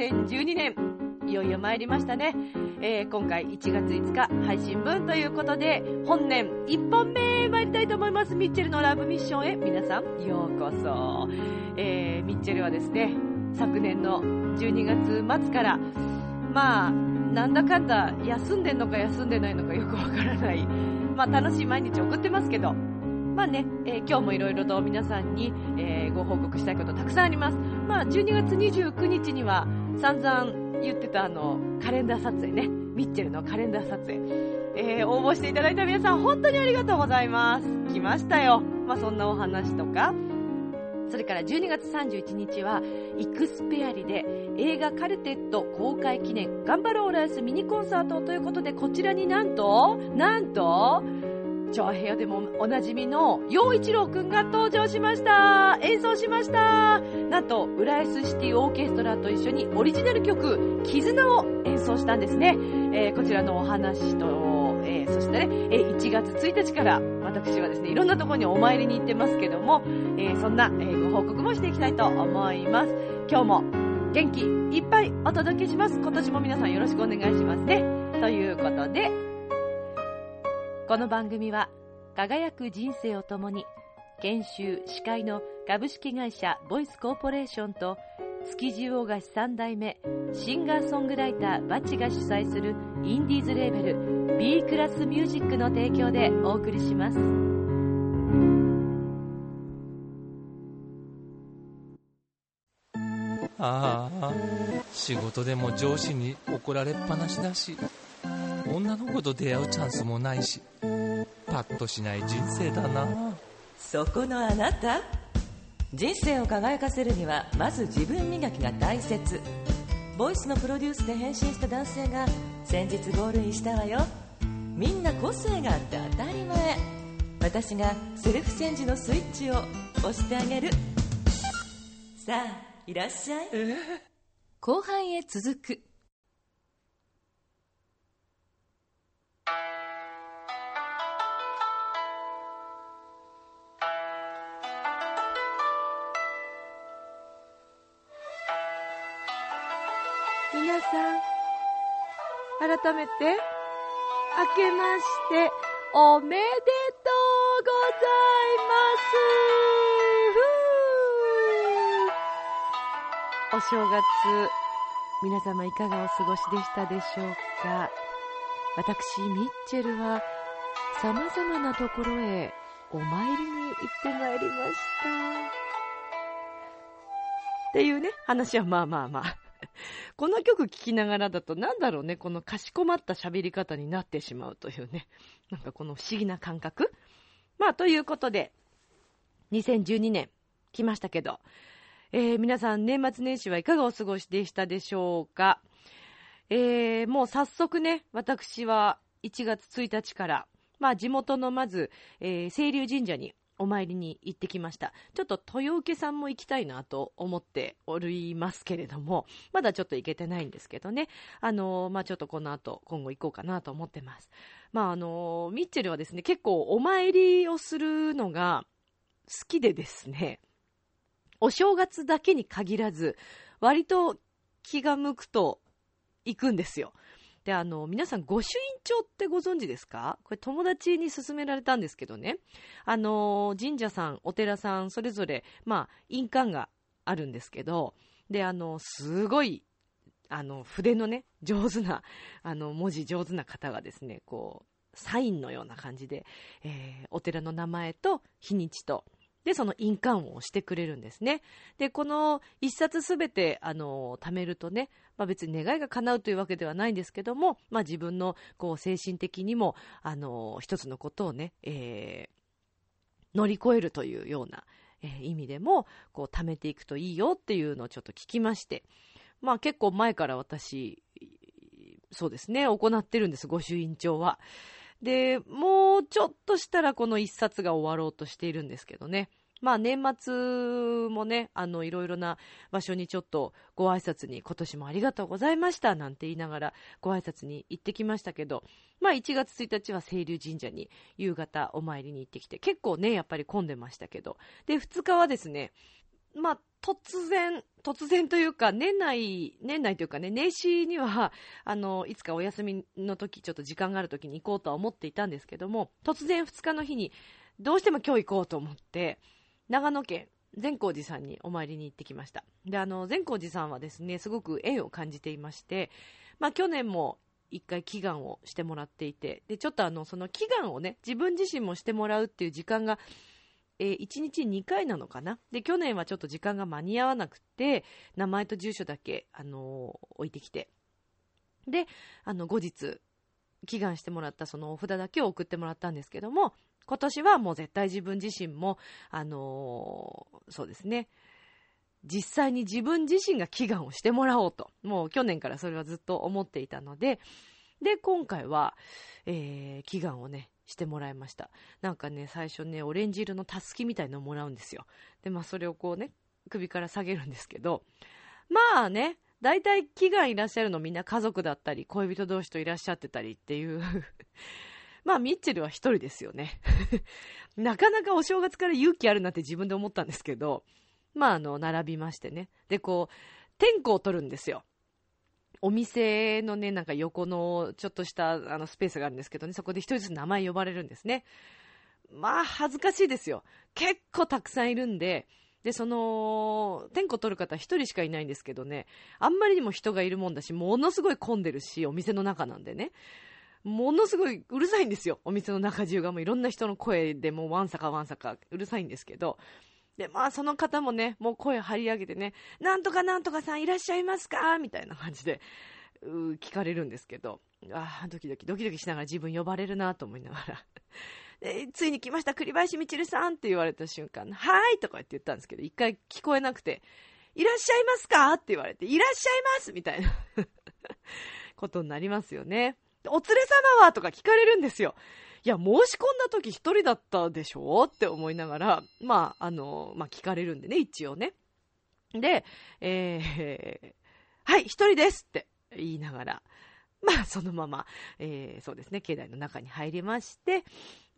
2012年、いよいよ参りましたね。えー、今回1月5日配信分ということで、本年1本目参りたいと思います。ミッチェルのラブミッションへ皆さんようこそ。えー、ミッチェルはですね、昨年の12月末から、まあ、なんだかんだ休んでんのか休んでないのかよくわからない、まあ楽しい毎日送ってますけど、まあね、えー、今日もいろいろと皆さんに、えー、ご報告したいことたくさんあります。まあ12月29日には散々言ってたあの、カレンダー撮影ね、ミッチェルのカレンダー撮影、えー、応募していただいた皆さん本当にありがとうございます。来ましたよ。まあそんなお話とか、それから12月31日は、イクスペアリで映画カルテット公開記念、頑張ろうライスミニコンサートということで、こちらになんと、なんと、超部屋でもおなじみの陽一郎くんが登場しました演奏しましたなんと、浦安シティオーケストラと一緒にオリジナル曲、絆を演奏したんですね。えー、こちらのお話と、えー、そしてね、えー、1月1日から私はですね、いろんなところにお参りに行ってますけども、え、そんな、えご報告もしていきたいと思います。今日も元気いっぱいお届けします。今年も皆さんよろしくお願いしますね。ということで、この番組は、輝く人生を共に、研修、司会の株式会社ボイスコーポレーションと、築地大菓子3代目シンガーソングライターバチが主催するインディーズレーベル B クラスミュージックの提供でお送りします。ああ仕事でも上司に怒られっぱなしだし。女の子と出会うチャンスもないしパッとしない人生だな。そこのあなた。人生を輝かせるにはまず自分磨きが大切。ボイスのプロデュースで変身した男性が先日ゴールインしたわよ。みんな個性があって当たり前。私がセルフチェンジのスイッチを押してあげる。さあいらっしゃい、後半へ続く改めて、明けまして、おめでとうございますお正月、皆様いかがお過ごしでしたでしょうか私、ミッチェルは、様々なところへお参りに行ってまいりました。っていうね、話はまあまあまあ。この曲聴きながらだと、なんだろうね、このかしこまった喋り方になってしまうというね、なんかこの不思議な感覚。まあ、ということで、2012年来ましたけど、えー、皆さん年末年始はいかがお過ごしでしたでしょうか？えー、もう早速ね、私は1月1日から、まあ地元のまず、えー、清流神社にお参りに行ってきました。ちょっと豊受さんも行きたいなと思っておりますけれども、まだちょっと行けてないんですけどね。あの、まあ、ちょっとこの後、今後行こうかなと思ってます。まあ、あの、ミッチェルはですね、結構お参りをするのが好きでですね、お正月だけに限らず、割と気が向くと行くんですよ。で、あの、皆さん、御朱印帳ってご存知ですか？これ友達に勧められたんですけどね。あの、神社さん、お寺さん、それぞれ、まあ、印鑑があるんですけど、で、あの、すごい、あの、筆のね、上手な、あの、文字上手な方がですね、こう、サインのような感じで、えー、お寺の名前と日にちと、で、その印鑑をしてくれるんですね。で、この一冊すべて、あの、貯めるとね、まあ別に願いが叶うというわけではないんですけども、まあ自分の、こう、精神的にも、あの、一つのことをね、えー、乗り越えるというような、えー、意味でも、こう、貯めていくといいよっていうのをちょっと聞きまして、まあ結構前から私、そうですね、行ってるんです、御朱印帳は。で、もうちょっとしたらこの一冊が終わろうとしているんですけどね。まあ年末もね、あのいろいろな場所にちょっとご挨拶に今年もありがとうございましたなんて言いながらご挨拶に行ってきましたけど、まあ1月1日は清流神社に夕方お参りに行ってきて、結構ね、やっぱり混んでましたけど、で2日はですね、まあ、突然、突然というか、年内、年内というかね、年始には、あの、いつかお休みの時、ちょっと時間がある時に行こうとは思っていたんですけども、突然2日の日に、どうしても今日行こうと思って、長野県善光寺さんにお参りに行ってきました。で、あの、善光寺さんはですね、すごく縁を感じていまして、まあ去年も一回祈願をしてもらっていて、で、ちょっとあの、その祈願をね、自分自身もしてもらうっていう時間が、えー、1日2回なのかな？で、去年はちょっと時間が間に合わなくて、名前と住所だけ、あのー、置いてきて。で、あの、後日、祈願してもらったそのお札だけを送ってもらったんですけども、今年はもう絶対自分自身も、あのー、そうですね、実際に自分自身が祈願をしてもらおうと、もう去年からそれはずっと思っていたので、で、今回は、えー、祈願をね、してもらいました。なんかね、最初ね、オレンジ色のたすきみたいのをもらうんですよ。で、まあそれをこうね、首から下げるんですけど、まあね、大体祈願いらっしゃるのみんな家族だったり、恋人同士といらっしゃってたりっていう まあ、ミッチェルは一人ですよね。なかなかお正月から勇気あるなって自分で思ったんですけど、まあ、あの、並びましてね。で、こう、天候を取るんですよ。お店のね、なんか横のちょっとしたあのスペースがあるんですけどね、そこで一人ずつ名前呼ばれるんですね。まあ、恥ずかしいですよ。結構たくさんいるんで、で、その、天候取る方一人しかいないんですけどね、あんまりにも人がいるもんだし、ものすごい混んでるし、お店の中なんでね。ものすごいうるさいんですよ。お店の中中がもういろんな人の声でもうワンサかワンサかうるさいんですけど。で、まあその方もね、もう声張り上げてね、なんとかなんとかさんいらっしゃいますか？みたいな感じで、聞かれるんですけど、ああ、ドキドキ、ドキドキしながら自分呼ばれるなと思いながら。でついに来ました、栗林みちるさんって言われた瞬間、はいとかって言ったんですけど、一回聞こえなくて、いらっしゃいますか？って言われて、いらっしゃいますみたいな ことになりますよね。お連れ様は？とか聞かれるんですよ。いや、申し込んだ時一人だったでしょ？って思いながら、まあ、あの、まあ、聞かれるんでね、一応ね。で、えー、はい、一人ですって言いながら、まあ、そのまま、えー、そうですね、境内の中に入りまして、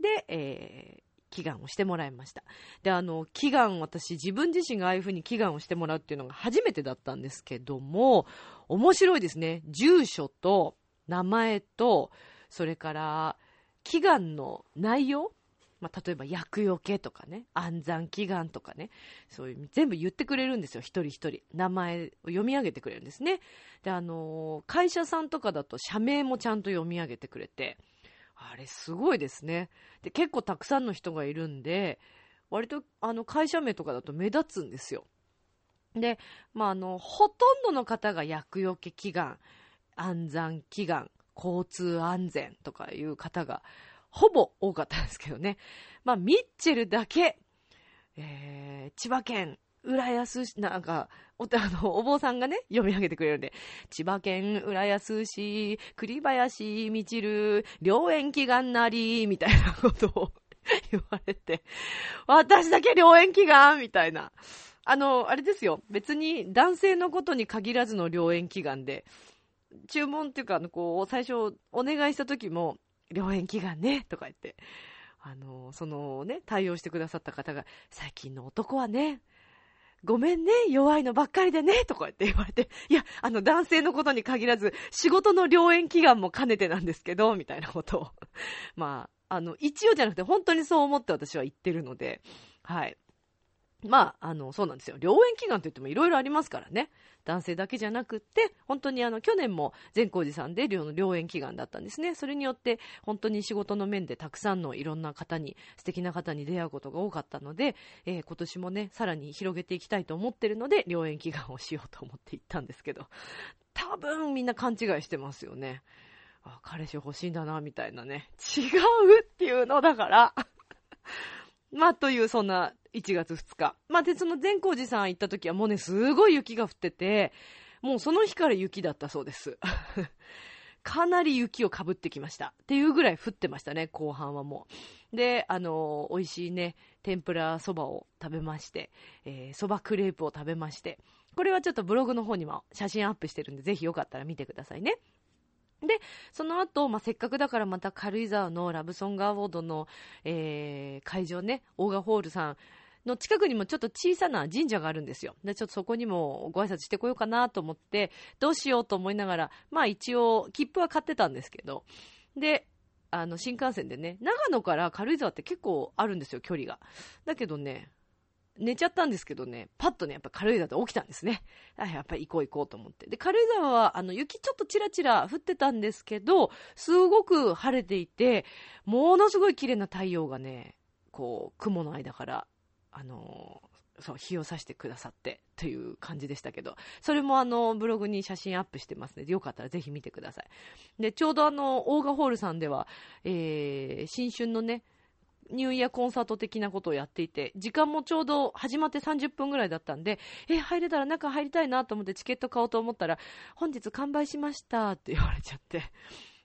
で、えー、祈願をしてもらいました。で、あの、祈願、私、自分自身がああいう風に祈願をしてもらうっていうのが初めてだったんですけども、面白いですね。住所と、名前と、それから、祈願の内容？まあ、例えば、厄除けとかね、安産祈願とかね、そういう、全部言ってくれるんですよ、一人一人。名前を読み上げてくれるんですね。で、あのー、会社さんとかだと社名もちゃんと読み上げてくれて、あれすごいですね。で、結構たくさんの人がいるんで、割と、あの、会社名とかだと目立つんですよ。で、まあ、あの、ほとんどの方が厄除け祈願、安産祈願、交通安全とかいう方が、ほぼ多かったんですけどね。まあ、ミッチェルだけ、えー、千葉県浦安市、なんか、お、あの、お坊さんがね、読み上げてくれるんで、千葉県浦安市、栗林みちる、良縁祈願なり、みたいなことを言われて、私だけ良縁祈願みたいな。あの、あれですよ。別に男性のことに限らずの良縁祈願で、注文っていうか、あの、こう、最初お願いした時も、良縁祈願ね、とか言って、あの、そのね、対応してくださった方が、最近の男はね、ごめんね、弱いのばっかりでね、とか言って言われて、いや、あの男性のことに限らず、仕事の良縁祈願も兼ねてなんですけど、みたいなことを。まあ、あの、一応じゃなくて本当にそう思って私は言ってるので、はい。まあ、あの、そうなんですよ。良縁祈願といってもいろいろありますからね。男性だけじゃなくって、本当にあの、去年も善光寺さんで良縁祈願だったんですね。それによって、本当に仕事の面でたくさんのいろんな方に、素敵な方に出会うことが多かったので、えー、今年もね、さらに広げていきたいと思ってるので、良縁祈願をしようと思って行ったんですけど、多分みんな勘違いしてますよね。あ、彼氏欲しいんだな、みたいなね。違うっていうのだからまあ、という、そんな1月2日。まあ、で、その善光寺さん行った時はもうね、すごい雪が降ってて、もうその日から雪だったそうです。かなり雪をかぶってきました。っていうぐらい降ってましたね、後半はもう。で、あのー、美味しいね、天ぷらそばを食べまして、えー、そばクレープを食べまして、これはちょっとブログの方にも写真アップしてるんで、ぜひよかったら見てくださいね。で、その後、まあ、せっかくだからまた軽井沢のラブソングアワードの、えー、会場ね、オーガホールさん、の近くにもちょっと小さな神社があるんですよ。で、ちょっとそこにもご挨拶してこようかなと思って、どうしようと思いながら、まあ一応、切符は買ってたんですけど、で、あの、新幹線でね、長野から軽井沢って結構あるんですよ、距離が。だけどね、寝ちゃったんですけどね、パッとね、やっぱ軽井沢で起きたんですね。やっぱり行こう行こうと思って。で、軽井沢は、あの、雪ちょっとちらちら降ってたんですけど、すごく晴れていて、ものすごい綺麗な太陽がね、こう、雲の間から、あのそう、日を差してくださってという感じでしたけど、それもあの、ブログに写真アップしてますので、よかったらぜひ見てください。で、ちょうどあの、オーガホールさんでは、えー、新春のね、ニューイヤーコンサート的なことをやっていて、時間もちょうど始まって30分ぐらいだったんで、え、入れたら中入りたいなと思ってチケット買おうと思ったら、本日完売しましたって言われちゃって。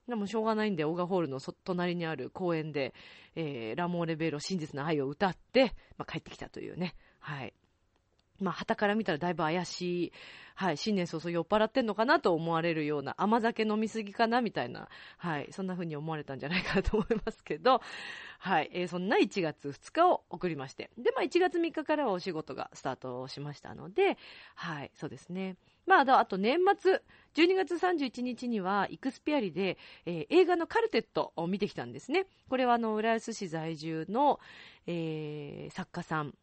でもしょうがないんで、オガホールの隣にある公園で、えー、ラモーレベロ真実の愛を歌って、まあ、帰ってきたというね。はい。まあ、旗から見たらだいぶ怪しい、はい、新年早々酔っ払ってんのかなと思われるような、甘酒飲みすぎかなみたいな、はい、そんな風に思われたんじゃないかなと思いますけど、はい、えー、そんな1月2日を送りまして、で、まあ、1月3日からはお仕事がスタートしましたので、はい、そうですね。まあ、あと年末、12月31日には、イクスピアリで、えー、映画のカルテットを見てきたんですね。これは、あの、浦安市在住の、えー、作家さん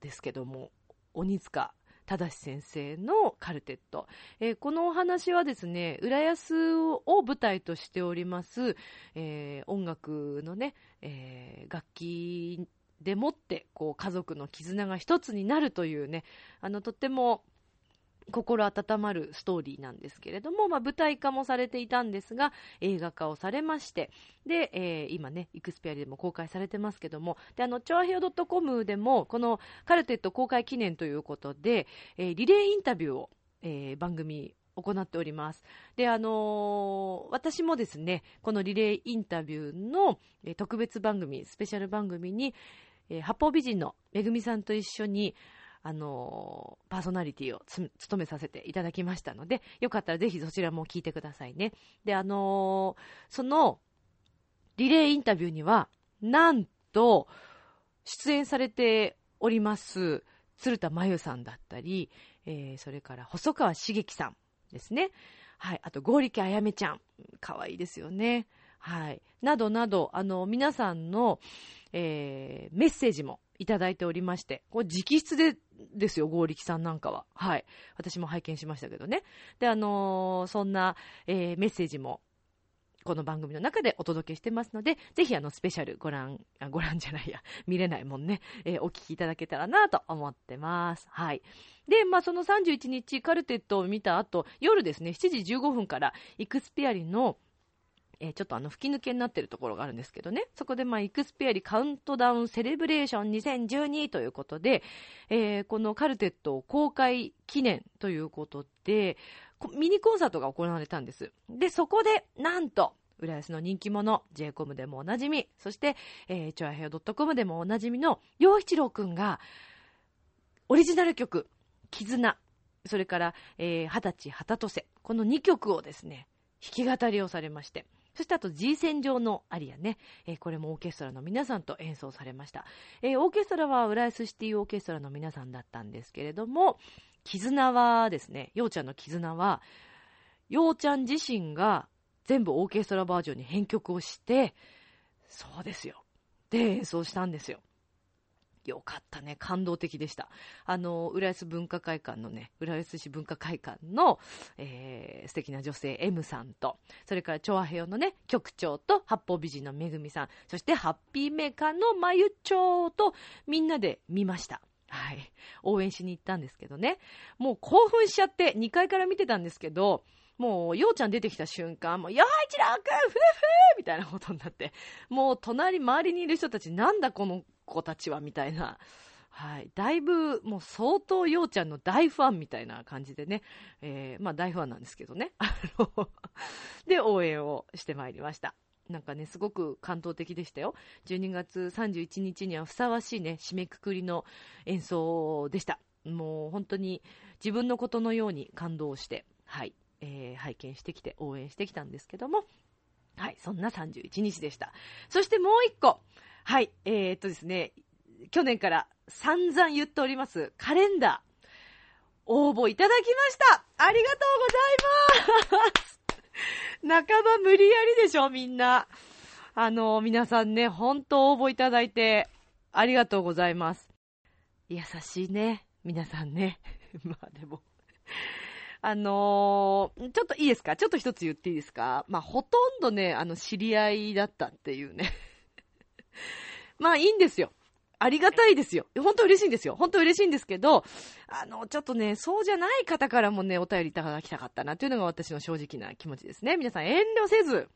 ですけども、鬼塚正先生のカルテット、えー、このお話はですね浦安を舞台としております、えー、音楽のね、えー、楽器でもってこう家族の絆が一つになるというねあのとっても心温まるストーリーなんですけれども、まあ、舞台化もされていたんですが、映画化をされまして、で、えー、今ね、イクスピアリでも公開されてますけども、で、あの、チョアヘオ .com でも、このカルテット公開記念ということで、えー、リレーインタビューを、えー、番組行っております。で、あのー、私もですね、このリレーインタビューの、特別番組、スペシャル番組に、えー、八方美人のめぐみさんと一緒に、あのー、パーソナリティを務めさせていただきましたので、よかったらぜひそちらも聞いてくださいね。で、あのー、その、リレーインタビューには、なんと、出演されております、鶴田真由さんだったり、えー、それから細川茂樹さんですね。はい。あと、合力あやめちゃん。可愛いいですよね。はい。などなど、あの、皆さんの、えー、メッセージもいただいておりまして、これ直筆でですよ、合力さんなんかは。はい。私も拝見しましたけどね。で、あのー、そんな、えー、メッセージも、この番組の中でお届けしてますので、ぜひあのスペシャルご覧、あご覧じゃないや、見れないもんね、えー、お聞きいただけたらなと思ってます。はい。で、まあその31日カルテットを見た後、夜ですね、7時15分からイクスピアリのえ、ちょっとあの吹き抜けになってるところがあるんですけどね、そこでまあ、イクスペアリカウントダウンセレブレーション2012ということで、えー、このカルテット公開記念ということで、ミニコンサートが行われたんです。で、そこで、なんと、浦安の人気者、j コムでもおなじみ、そして、えー、チョアヘオ .com でもおなじみの、洋一郎くんが、オリジナル曲、絆、それから、えー、二十歳、旗とせ、この2曲をですね、弾き語りをされまして、そしてあと G 線上のアリアね、えー、これもオーケストラの皆さんと演奏されました。えー、オーケストラは浦安シティオーケストラの皆さんだったんですけれども、絆はですね、ようちゃんの絆は、ようちゃん自身が全部オーケストラバージョンに編曲をして、そうですよ。で、演奏したんですよ。よかったね。感動的でした。あの、浦安文化会館のね、浦安市文化会館の、えー、素敵な女性 M さんと、それから調和平和のね、局長と八方美人のめぐみさん、そしてハッピーメーカーのまゆちょうとみんなで見ました。はい。応援しに行ったんですけどね。もう興奮しちゃって2階から見てたんですけど、もう、ようちゃん出てきた瞬間、もう、よいちろくんふふみたいなことになって、もう、隣、周りにいる人たち、なんだこの子たちは、みたいな。はい。だいぶ、もう相当ようちゃんの大ファンみたいな感じでね。えー、まあ大ファンなんですけどね。で、応援をしてまいりました。なんかね、すごく感動的でしたよ。12月31日にはふさわしいね、締めくくりの演奏でした。もう本当に自分のことのように感動して、はい。えー、拝見してきて応援してきたんですけども、はい、そんな31日でした。そしてもう一個、はい、えー、っとですね、去年から散々言っております、カレンダー、応募いただきましたありがとうございます 半ば無理やりでしょ、みんな。あの、皆さんね、本当応募いただいて、ありがとうございます。優しいね、皆さんね。まあでも。あのーちょっといいですか？ちょっと一つ言っていいですか？まあ、ほとんどね、あの、知り合いだったっていうね。まあ、いいんですよ。ありがたいですよ。本当嬉しいんですよ。本当嬉しいんですけど、あの、ちょっとね、そうじゃない方からもね、お便りいただきたかったなっていうのが私の正直な気持ちですね。皆さん遠慮せず、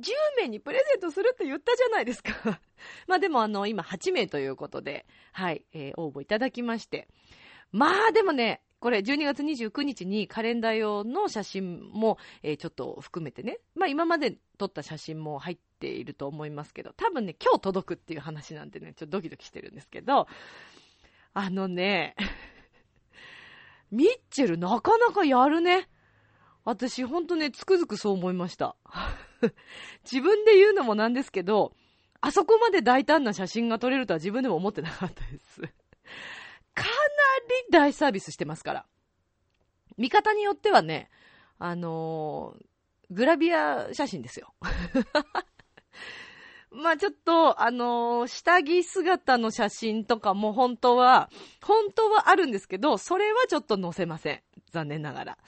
10名にプレゼントするって言ったじゃないですか。まあでもあの、今8名ということで、はい、えー応募いただきまして。まあでもね、これ12月29日にカレンダー用の写真も、えーちょっと含めてね、まあ今まで撮った写真も入っていると思いますけど、多分ね、今日届くっていう話なんでね、ちょっとドキドキしてるんですけど、あのね、ミッチェルなかなかやるね。私ほんとね、つくづくそう思いました。自分で言うのもなんですけど、あそこまで大胆な写真が撮れるとは自分でも思ってなかったです。かなり大サービスしてますから。見方によってはね、あのーグラビア写真ですよ。まあちょっと、あのー下着姿の写真とかも本当は、本当はあるんですけど、それはちょっと載せません。残念ながら。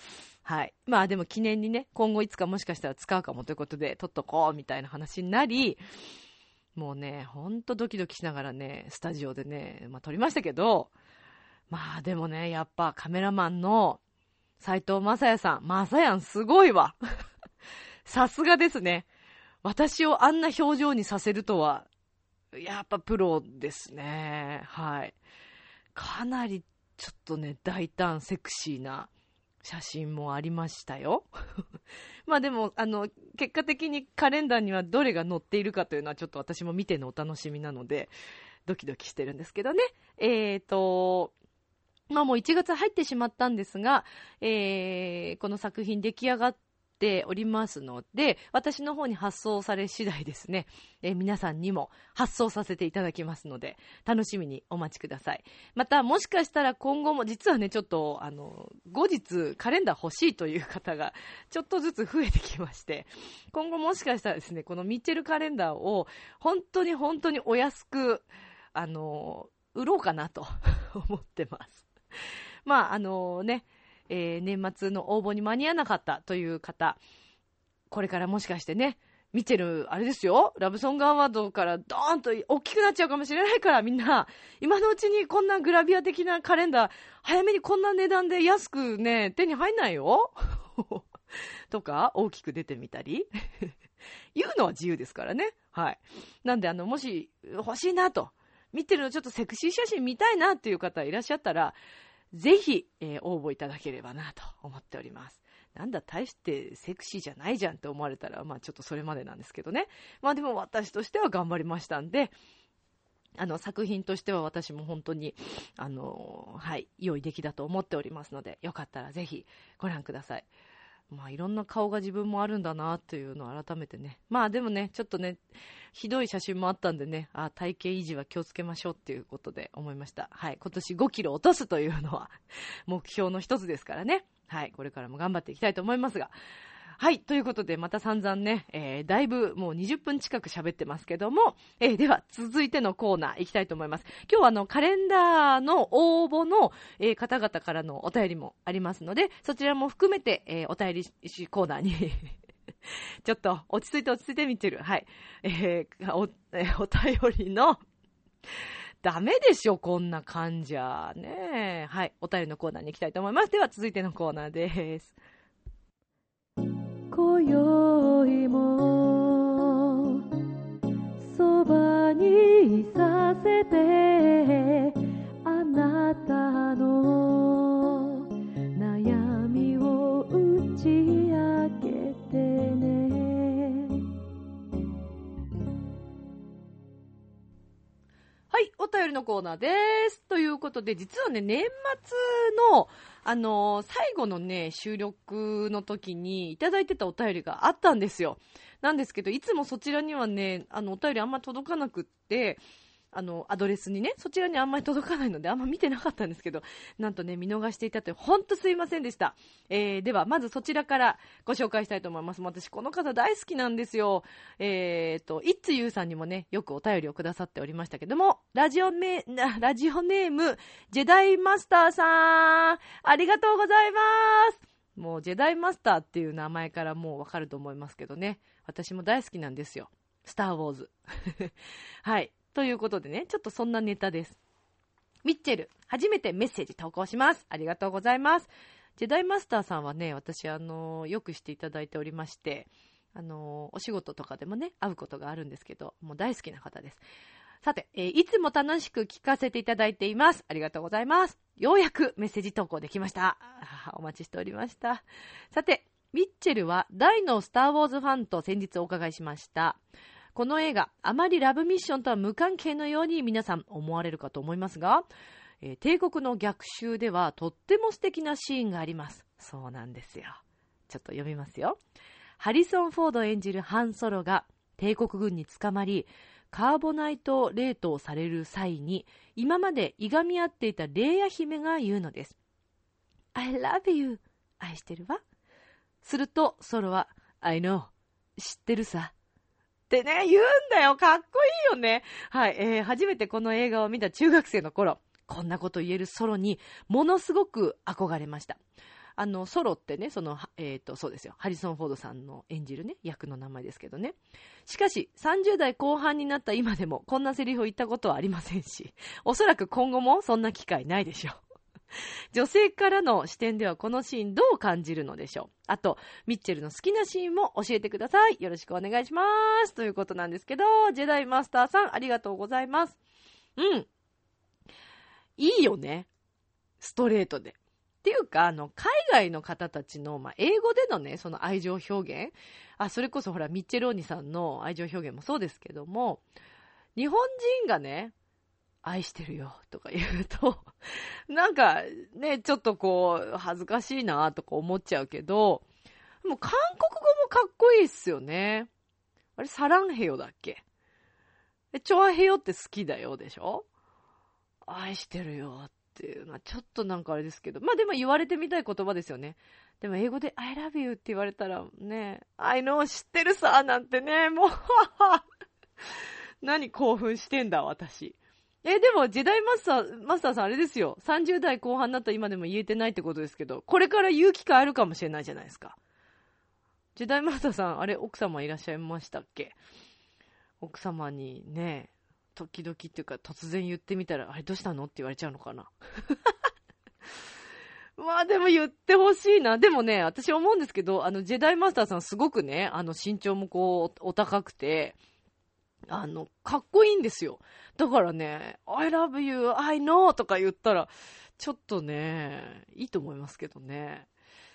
はい。まあでも記念にね、今後いつかもしかしたら使うかもということで、撮っとこうみたいな話になり、もうね、ほんとドキドキしながらね、スタジオでね、まあ撮りましたけど、まあでもね、やっぱカメラマンの斉藤正也さん、正也すごいわ。さすがですね。私をあんな表情にさせるとは、やっぱプロですね。はい。かなりちょっとね、大胆セクシーな写真もありましたよ。まあでも、あの、結果的にカレンダーにはどれが載っているかというのはちょっと私も見てのお楽しみなので、ドキドキしてるんですけどね。えーと、まあもう1月入ってしまったんですが、えーこの作品出来上がっておりますので、私の方に発送され次第ですね、えー皆さんにも発送させていただきますので、楽しみにお待ちください。また、もしかしたら今後も、実はね、ちょっと、あの、後日カレンダー欲しいという方が、ちょっとずつ増えてきまして、今後もしかしたらですね、このミッチェルカレンダーを、本当に本当にお安く、あの、売ろうかなと 思ってます。まあ、あのね、えー年末の応募に間に合わなかったという方、これからもしかしてね、見てる、あれですよ、ラブソングアワードからドーンと大きくなっちゃうかもしれないから、みんな、今のうちにこんなグラビア的なカレンダー、早めにこんな値段で安くね、手に入んないよ。とか、大きく出てみたり。言うのは自由ですからね。はい。なんで、あの、もし、欲しいなと、見てるのちょっとセクシー写真見たいなっていう方いらっしゃったら、ぜひ、えー応募いただければなと思っております。なんだ、大してセクシーじゃないじゃんって思われたら、まあちょっとそれまでなんですけどね。まあでも私としては頑張りましたんで、あの、作品としては私も本当に、あの、はい、良い出来だと思っておりますので、よかったらぜひご覧ください。まあいろんな顔が自分もあるんだなというのを改めてね。まあでもね、ちょっとね、ひどい写真もあったんでね、あ体型維持は気をつけましょうっていうことで思いました。はい。今年5キロ落とすというのは 目標の一つですからね。はい。これからも頑張っていきたいと思いますが。はい。ということで、また散々ね、えー、だいぶもう20分近く喋ってますけども、えー、では続いてのコーナー行きたいと思います。今日はあの、カレンダーの応募の、えー方々からのお便りもありますので、そちらも含めて、えーお便りしコーナーに ちょっと落ち着いて落ち着いて見てる。はい。えーお、えーお便りの、ダメでしょ、こんな感じゃ。ねえはい。お便りのコーナーに行きたいと思います。では、続いてのコーナーです。今宵もそばにいさせてあなたの悩みを打ち明けてねはい、お便りのコーナーです。ということで、実はね、年末の、あのー最後のね、収録の時にいただいてたお便りがあったんですよ。なんですけど、いつもそちらにはね、あの、お便りあんま届かなくって、あの、アドレスにね、そちらにあんまり届かないので、あんま見てなかったんですけど、なんとね、見逃していたという、ほんとすいませんでした。えー、では、まずそちらからご紹介したいと思います。私、この方大好きなんですよ。えーと、いつゆうさんにもね、よくお便りをくださっておりましたけども、ラジオメ、ラジオネーム、ジェダイマスターさん、ありがとうございます。もう、ジェダイマスターっていう名前からもうわかると思いますけどね。私も大好きなんですよ。スター・ウォーズ。はい。ということでね、ちょっとそんなネタです。ミッチェル、初めてメッセージ投稿します。ありがとうございます。ジェダイマスターさんはね、私、あの、よくしていただいておりまして、あの、お仕事とかでもね、会うことがあるんですけど、もう大好きな方です。さて、えー、いつも楽しく聞かせていただいています。ありがとうございます。ようやくメッセージ投稿できました。お待ちしておりました。さて、ミッチェルは大のスター・ウォーズファンと先日お伺いしました。この映画、あまりラブミッションとは無関係のように皆さん思われるかと思いますが、えー、帝国の逆襲ではとっても素敵なシーンがあります。そうなんですよ。ちょっと読みますよ。ハリソン・フォード演じるハン・ソロが帝国軍に捕まり、カーボナイト冷凍される際に、今までいがみ合っていたレイヤ姫が言うのです。I love you. 愛してるわ。すると、ソロは、I know. 知ってるさ。ってね、言うんだよ。かっこいいよね。はい、えー、初めてこの映画を見た中学生の頃、こんなこと言えるソロに、ものすごく憧れました。あの、ソロってね、その、えっ、ー、と、そうですよ。ハリソン・フォードさんの演じるね、役の名前ですけどね。しかし、30代後半になった今でも、こんなセリフを言ったことはありませんし、おそらく今後もそんな機会ないでしょう。女性からの視点ではこのシーンどう感じるのでしょうあと、ミッチェルの好きなシーンも教えてください。よろしくお願いします。ということなんですけど、ジェダイマスターさん、ありがとうございます。うん。いいよね。ストレートで。っていうか、あの、海外の方たちの、まあ、英語でのね、その愛情表現。あ、それこそほら、ミッチェルおニさんの愛情表現もそうですけども、日本人がね、愛してるよとか言うと、なんかね、ちょっとこう、恥ずかしいなとか思っちゃうけど、もう韓国語もかっこいいっすよね。あれ、サランヘヨだっけ？え、チョアヘヨって好きだよでしょ？愛してるよっていうのはちょっとなんかあれですけど、まあでも言われてみたい言葉ですよね。でも英語で I love you って言われたらね、I know 知ってるさなんてね、もう 何興奮してんだ私。え、でも、ジェダイマスター、マスターさんあれですよ。30代後半になった今でも言えてないってことですけど、これから言う機会あるかもしれないじゃないですか。ジェダイマスターさん、あれ、奥様いらっしゃいましたっけ？奥様にね、時々っていうか突然言ってみたら、あれどうしたのって言われちゃうのかな？まあでも言ってほしいな。でもね、私思うんですけど、あの、ジェダイマスターさんすごくね、あの、身長もこう、お高くて、あの、かっこいいんですよ。だからね、I love you, I know とか言ったら、ちょっとね、いいと思いますけどね。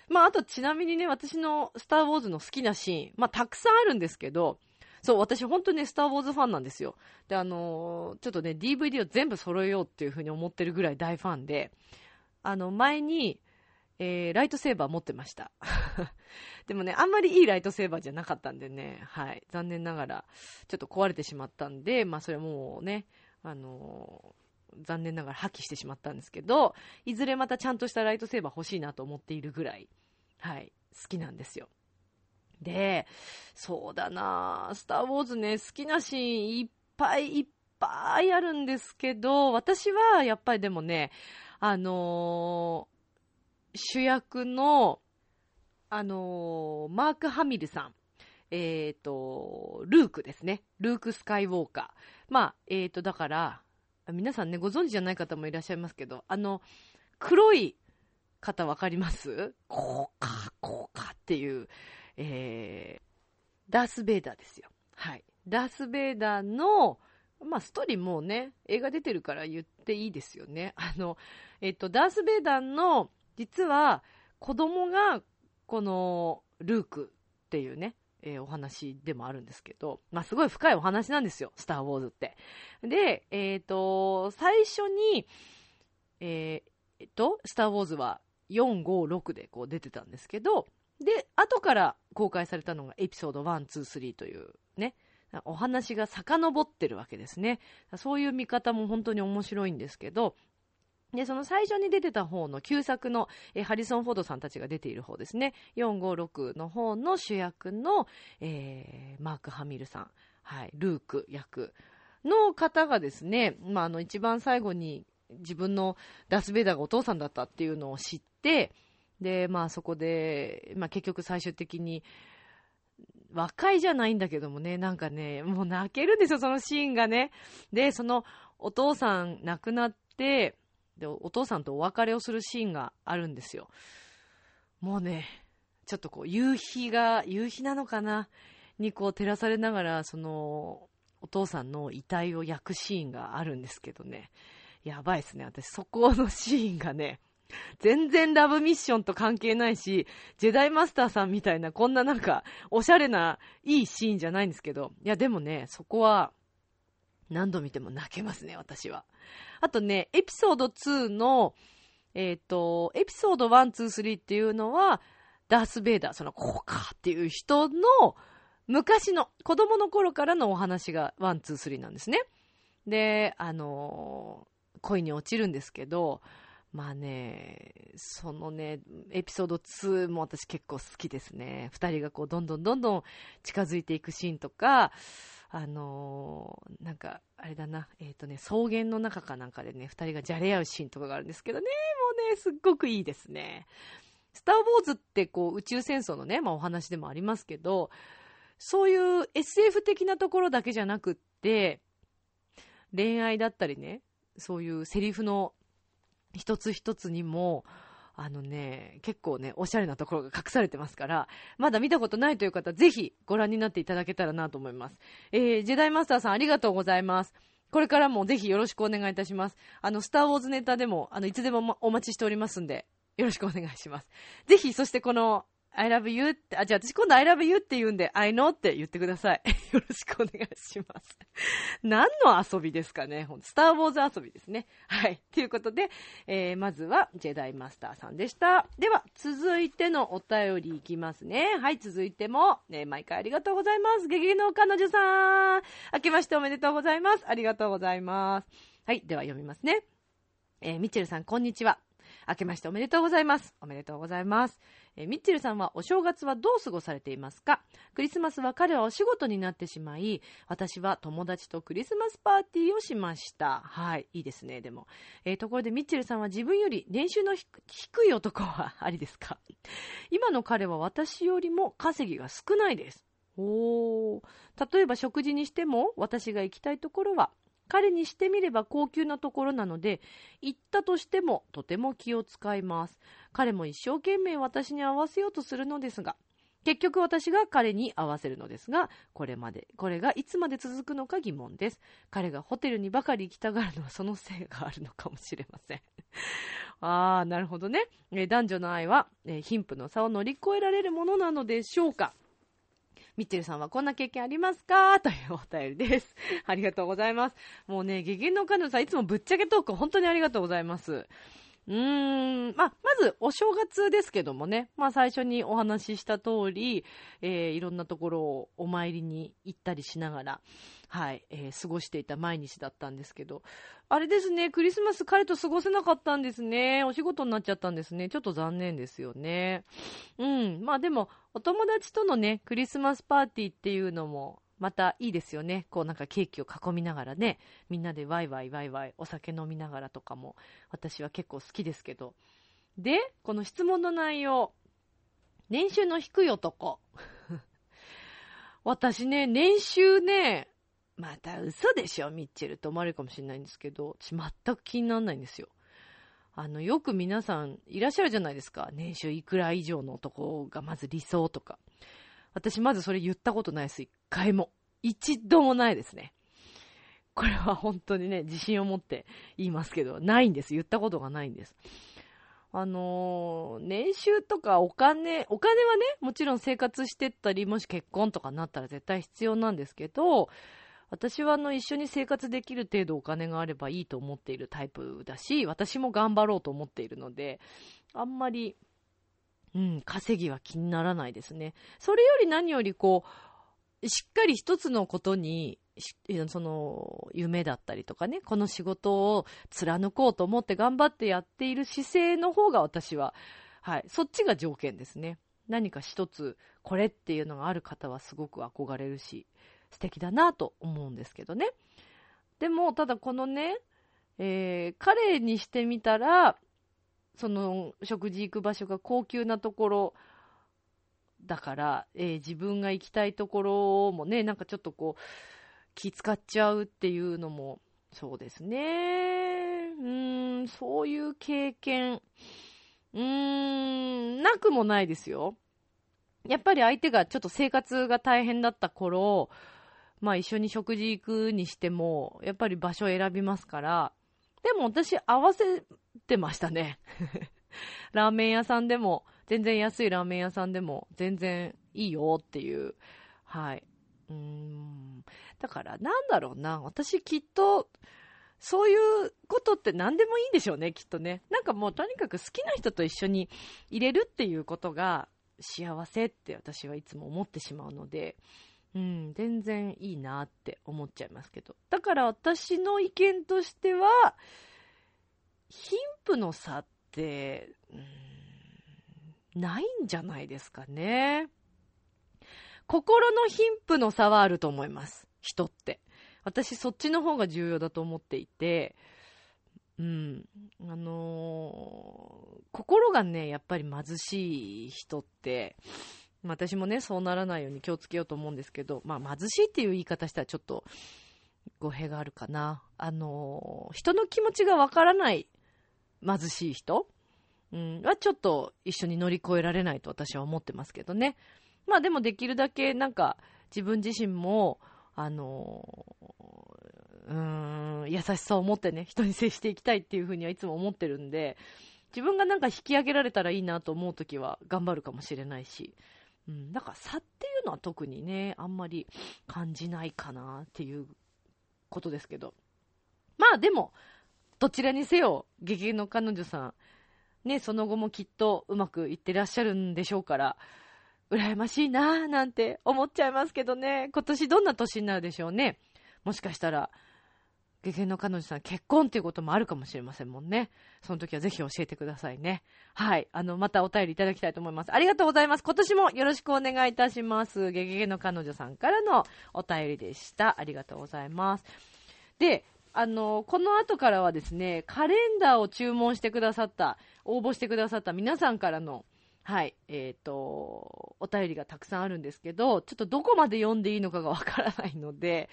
まあ、あとちなみにね、私のスター・ウォーズの好きなシーン、まあ、たくさんあるんですけど、そう、私本当にね、スター・ウォーズファンなんですよ。で、あのー、ちょっとね、DVD を全部揃えようっていうふうに思ってるぐらい大ファンで、あの、前に、えー、ライトセーバー持ってました。でもね、あんまりいいライトセーバーじゃなかったんでね、はい、残念ながら、ちょっと壊れてしまったんで、まあそれはもうね、あのー、残念ながら破棄してしまったんですけど、いずれまたちゃんとしたライトセーバー欲しいなと思っているぐらい、はい、好きなんですよ。で、そうだなスター・ウォーズね、好きなシーンいっぱいいっぱいあるんですけど、私はやっぱりでもね、あのー主役の、あのー、マーク・ハミルさん。えっ、ー、と、ルークですね。ルーク・スカイウォーカー。まあ、えっ、ー、と、だから、皆さんね、ご存知じゃない方もいらっしゃいますけど、あの、黒い方わかります？こうか、こうかっていう、えー、ダース・ベイダーですよ。はい。ダース・ベイダーの、まあ、ストーリーもうね、映画出てるから言っていいですよね。あの、えっ、と、ダース・ベイダーの実は子供がこのルークっていうね、えー、お話でもあるんですけど、まあ、すごい深いお話なんですよ、スター・ウォーズって。で、えっ、ー、と、最初に、えー、えっと、スター・ウォーズは4、5、6でこう出てたんですけど、で、後から公開されたのがエピソード1、2、3というね、お話が遡ってるわけですね。そういう見方も本当に面白いんですけど、で、その最初に出てた方の旧作の、えハリソン・フォードさんたちが出ている方ですね。456の方の主役の、えー、マーク・ハミルさん。はい、ルーク役の方がですね、まあ、あの、一番最後に自分のダス・ベイダーがお父さんだったっていうのを知って、で、まあそこで、まあ結局最終的に、和解じゃないんだけどもね、なんかね、もう泣けるんですよ、そのシーンがね。で、そのお父さん亡くなって、で、お父さんとお別れをするシーンがあるんですよ。もうね、ちょっとこう、夕日が、夕日なのかな？にこう照らされながら、その、お父さんの遺体を焼くシーンがあるんですけどね。やばいっすね。私、そこのシーンがね、全然ラブミッションと関係ないし、ジェダイマスターさんみたいな、こんななんか、おしゃれな、いいシーンじゃないんですけど、いや、でもね、そこは、何度見ても泣けますね、私は。あとね、エピソード2の、えっ、ー、と、エピソード1、2、3っていうのは、ダース・ベイダー、その、こうかっていう人の、昔の、子供の頃からのお話が、1、2、3なんですね。で、あのー、恋に落ちるんですけど、まあね、そのね、エピソード2も私結構好きですね。二人がこう、どんどんどんどん近づいていくシーンとか、あのー、なんか、あれだな、えっ、ー、とね、草原の中かなんかでね、二人がじゃれ合うシーンとかがあるんですけどね、もうね、すっごくいいですね。スター・ウォーズってこう、宇宙戦争のね、まあお話でもありますけど、そういう SF 的なところだけじゃなくって、恋愛だったりね、そういうセリフの一つ一つにも、あのね、結構ね、おしゃれなところが隠されてますから、まだ見たことないという方、ぜひご覧になっていただけたらなと思います。えー、ジェダイマスターさんありがとうございます。これからもぜひよろしくお願いいたします。あの、スターウォーズネタでも、あの、いつでもお待ちしておりますんで、よろしくお願いします。ぜひ、そしてこの、I love you って、あ、じゃあ私今度 I love you って言うんで、I know って言ってください。よろしくお願いします。何の遊びですかねスターウォーズ遊びですね。はい。ということで、えー、まずは、ジェダイマスターさんでした。では、続いてのお便りいきますね。はい、続いても、ね、毎回ありがとうございます。ゲゲの彼女さん。明けましておめでとうございます。ありがとうございます。はい、では読みますね。えー、ミッチェルさん、こんにちは。明けましておめでとうございます。おめでとうございます。えミッチェルさんはお正月はどう過ごされていますか？クリスマスは彼はお仕事になってしまい、私は友達とクリスマスパーティーをしました。はい、いいですね、でも。えー、ところでミッチェルさんは自分より年収の低い男はありですか？今の彼は私よりも稼ぎが少ないです。おー。例えば食事にしても私が行きたいところは彼にしてみれば高級なところなので、行ったとしてもとても気を使います。彼も一生懸命私に合わせようとするのですが、結局私が彼に合わせるのですが、これまで、これがいつまで続くのか疑問です。彼がホテルにばかり行きたがるのはそのせいがあるのかもしれません。あー、なるほどね。男女の愛は、貧富の差を乗り越えられるものなのでしょうか？ミッチェルさんはこんな経験ありますか？というお便りです。ありがとうございます。もうね、ゲゲの彼女さん、いつもぶっちゃけトーク本当にありがとうございます。うーん、まあ、まず、お正月ですけどもね、まあ、最初にお話しした通り、えー、いろんなところをお参りに行ったりしながら、はい、えー、過ごしていた毎日だったんですけど、あれですね、クリスマス彼と過ごせなかったんですね。お仕事になっちゃったんですね。ちょっと残念ですよね。うん、まあでも、お友達とのね、クリスマスパーティーっていうのも、またいいですよね。こうなんかケーキを囲みながらね、みんなでワイワイワイワイお酒飲みながらとかも私は結構好きですけど。で、この質問の内容。年収の低い男。私ね、年収ね、また嘘でしょ、ミッチェルと思われるかもしれないんですけど、私全く気にならないんですよ。あの、よく皆さんいらっしゃるじゃないですか。年収いくら以上の男がまず理想とか。私まずそれ言ったことないです。一回も。一度もないですね。これは本当にね、自信を持って言いますけど、ないんです。言ったことがないんです。あのー、年収とかお金、お金はね、もちろん生活してったり、もし結婚とかになったら絶対必要なんですけど、私はあの一緒に生活できる程度お金があればいいと思っているタイプだし、私も頑張ろうと思っているので、あんまりうん、稼ぎは気にならないですね。それより何よりこう、しっかり一つのことに、その、夢だったりとかね、この仕事を貫こうと思って頑張ってやっている姿勢の方が私は、はい、そっちが条件ですね。何か一つ、これっていうのがある方はすごく憧れるし、素敵だなと思うんですけどね。でも、ただこのね、えー、彼にしてみたら、その食事行く場所が高級なところだから、えー、自分が行きたいところもね、なんかちょっとこう、気使っちゃうっていうのも、そうですね。うーん、そういう経験、うーん、なくもないですよ。やっぱり相手がちょっと生活が大変だった頃、まあ一緒に食事行くにしても、やっぱり場所を選びますから、でも私合わせてましたね。ラーメン屋さんでも、全然安いラーメン屋さんでも、全然いいよっていう。はい。うん。だからなんだろうな。私きっと、そういうことって何でもいいんでしょうね、きっとね。なんかもうとにかく好きな人と一緒に入れるっていうことが幸せって私はいつも思ってしまうので、うん、全然いいなって思っちゃいますけど。だから私の意見としては、貧富の差って、うん、ないんじゃないですかね。心の貧富の差はあると思います。人って。私そっちの方が重要だと思っていて、うん。あのー、心がね、やっぱり貧しい人って、私もね、そうならないように気をつけようと思うんですけど、まあ、貧しいっていう言い方したらちょっと語弊があるかな。あの、人の気持ちがわからない貧しい人、うん、はちょっと一緒に乗り越えられないと私は思ってますけどね。まあでもできるだけなんか自分自身も、あのうーん、優しさを持ってね、人に接していきたいっていうふうにはいつも思ってるんで、自分がなんか引き上げられたらいいなと思うときは頑張るかもしれないし、うん、だから差っていうのは特にね、あんまり感じないかなっていうことですけど。まあでも、どちらにせよ、ゲゲの彼女さん、ね、その後もきっとうまくいってらっしゃるんでしょうから、羨ましいなぁなんて思っちゃいますけどね、今年どんな年になるでしょうね。もしかしたら、下限の彼女さん結婚っていうこともあるかもしれませんもんね。その時はぜひ教えてくださいね。はい。あの、またお便りいただきたいと思います。ありがとうございます。今年もよろしくお願いいたします。ゲゲゲの彼女さんからのお便りでした。ありがとうございます。で、あの、この後からはですね、カレンダーを注文してくださった、応募してくださった皆さんからの、はい、えっ、ー、と、お便りがたくさんあるんですけど、ちょっとどこまで読んでいいのかがわからないので、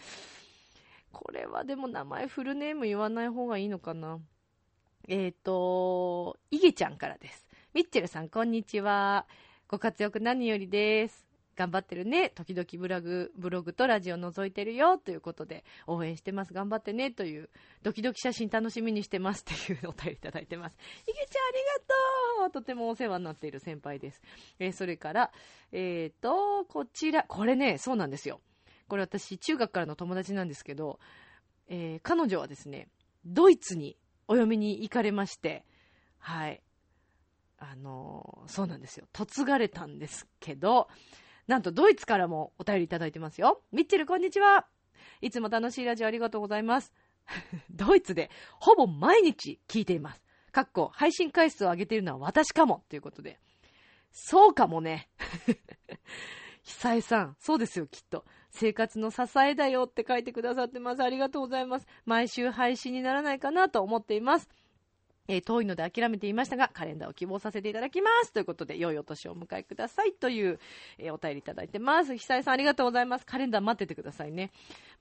これはでも名前フルネーム言わない方がいいのかな。えっ、ー、と、いげちゃんからです。ミッチェルさん、こんにちは。ご活躍何よりです。頑張ってるね。時々ブログ、ブログとラジオ覗いてるよ。ということで、応援してます。頑張ってね。という、ドキドキ写真楽しみにしてます。っていうお便りいただいてます。いげちゃん、ありがとうとてもお世話になっている先輩です。えー、それから、えっ、ー、と、こちら、これね、そうなんですよ。これ私、中学からの友達なんですけど、えー、彼女はですね、ドイツにお嫁に行かれまして、はい。あのー、そうなんですよ。嫁がれたんですけど、なんとドイツからもお便りいただいてますよ。ミッチェル、こんにちは。いつも楽しいラジオありがとうございます。ドイツでほぼ毎日聞いています。かっこ、配信回数を上げているのは私かも。ということで。そうかもね。久江さん、そうですよ、きっと。生活の支えだよって書いてくださってます。ありがとうございます。毎週配信にならないかなと思っています。えー、遠いので諦めていましたが、カレンダーを希望させていただきます。ということで、良いお年をお迎えください。という、えー、お便りいただいてます。久井さんありがとうございます。カレンダー待っててくださいね。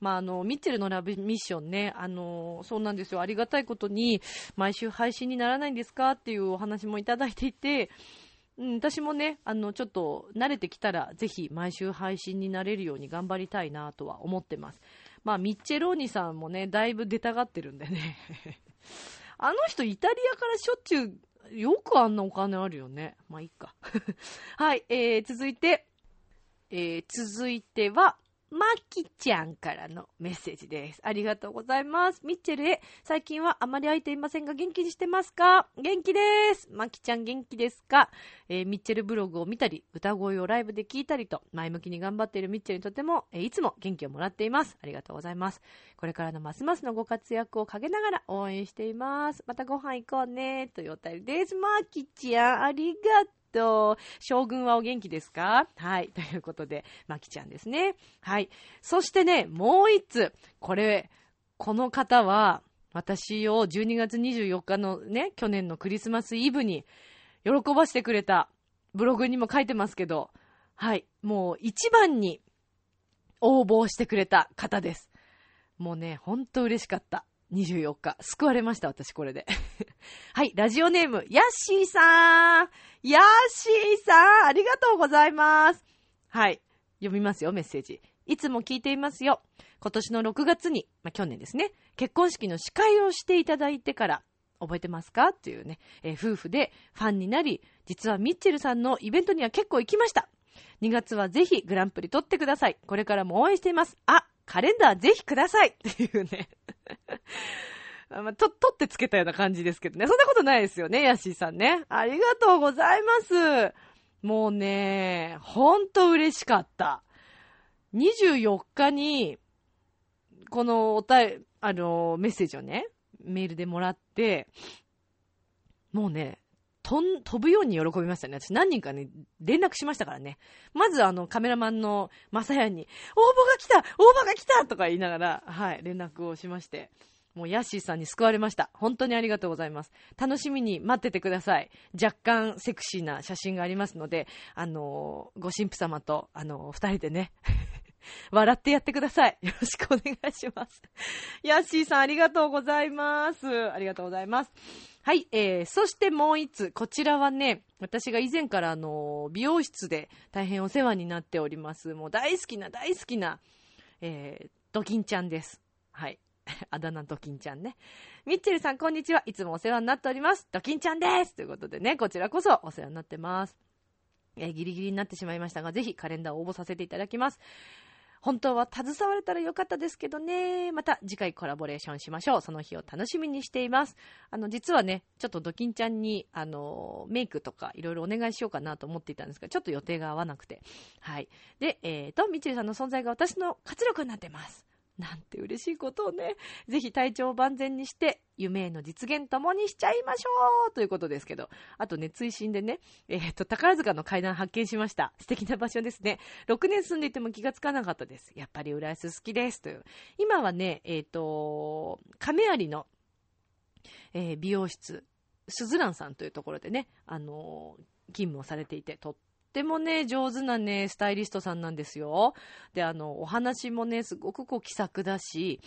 まあ、あの、ミッチェルのラブミッションね、あの、そうなんですよ。ありがたいことに、毎週配信にならないんですかっていうお話もいただいていて、うん、私もね、あの、ちょっと慣れてきたら、ぜひ毎週配信になれるように頑張りたいなとは思ってます。まあ、ミッチェローニさんもね、だいぶ出たがってるんでね。あの人イタリアからしょっちゅう、よくあんなお金あるよね。まあ、いいか。はい、えー、続いて、えー、続いては、まきちゃんからのメッセージです。ありがとうございます。ミッチェルへ、最近はあまり空いていませんが、元気にしてますか？元気です。まきちゃん元気ですか？えーミッチェルブログを見たり、歌声をライブで聞いたりと、前向きに頑張っているミッチェルにとても、えーいつも元気をもらっています。ありがとうございます。これからのますますのご活躍を陰ながら応援しています。またご飯行こうね、というお便りです。まきちゃん、ありがと。将軍はお元気ですか？はい。ということで、まきちゃんですね。はい。そしてね、もう一つ。これ、この方は、私を12月24日のね、去年のクリスマスイブに喜ばしてくれたブログにも書いてますけど、はい。もう一番に応募してくれた方です。もうね、ほんと嬉しかった。24日。救われました、私これで。はい、ラジオネーム、ヤッシーさん。ヤッシーさん、ありがとうございます。はい、読みますよ、メッセージ。いつも聞いていますよ。今年の6月に、まあ、去年ですね、結婚式の司会をしていただいてから、覚えてますか？っていうね、えー夫婦でファンになり、実はミッチェルさんのイベントには結構行きました。2月はぜひグランプリ取ってください。これからも応援しています。あ、カレンダーぜひください っていうね。ま、と、取ってつけたような感じですけどね。そんなことないですよね、ヤッシーさんね。ありがとうございます。もうね、ほんと嬉しかった。24日に、このおたえ、あの、メッセージをね、メールでもらって、もうね、と、飛ぶように喜びましたね。私何人かね、連絡しましたからね。まずあの、カメラマンのマサヤに、応募が来た応募が来たとか言いながら、はい、連絡をしまして。もうヤッシーさんに救われました。本当にありがとうございます。楽しみに待っててください。若干セクシーな写真がありますので、あのーご神父様と、あのー二人でね、笑ってやってください。よろしくお願いします。ヤッシーさんありがとうございます。ありがとうございます。はい、えー、そしてもう一つ、こちらはね、私が以前からあの、美容室で大変お世話になっております。もう大好きな大好きな、えー、ドキンちゃんです。はい。あだ名ドキンちゃんね。ミッチェルさん、こんにちは。いつもお世話になっております。ドキンちゃんですということでね、こちらこそお世話になってます。えーギリギリになってしまいましたが、ぜひカレンダーを応募させていただきます。本当は携われたらよかったですけどね。また次回コラボレーションしましょう。その日を楽しみにしています。あの、実はね、ちょっとドキンちゃんに、あの、メイクとかいろいろお願いしようかなと思っていたんですが、ちょっと予定が合わなくて。はい。で、えーと、みちるさんの存在が私の活力になってます。なんて嬉しいことをね、ぜひ体調を万全にして、夢への実現ともにしちゃいましょうということですけど、あとね、追伸でね、えっ、と、宝塚の階段発見しました。素敵な場所ですね。6年住んでいても気がつかなかったです。やっぱり浦安好きです。という。今はね、えっ、と、亀有の、えー美容室、すずらんさんというところでね、あの勤務をされていて、とってもね、上手なね、スタイリストさんなんですよ。で、あの、お話もね、すごくこう気さくだし、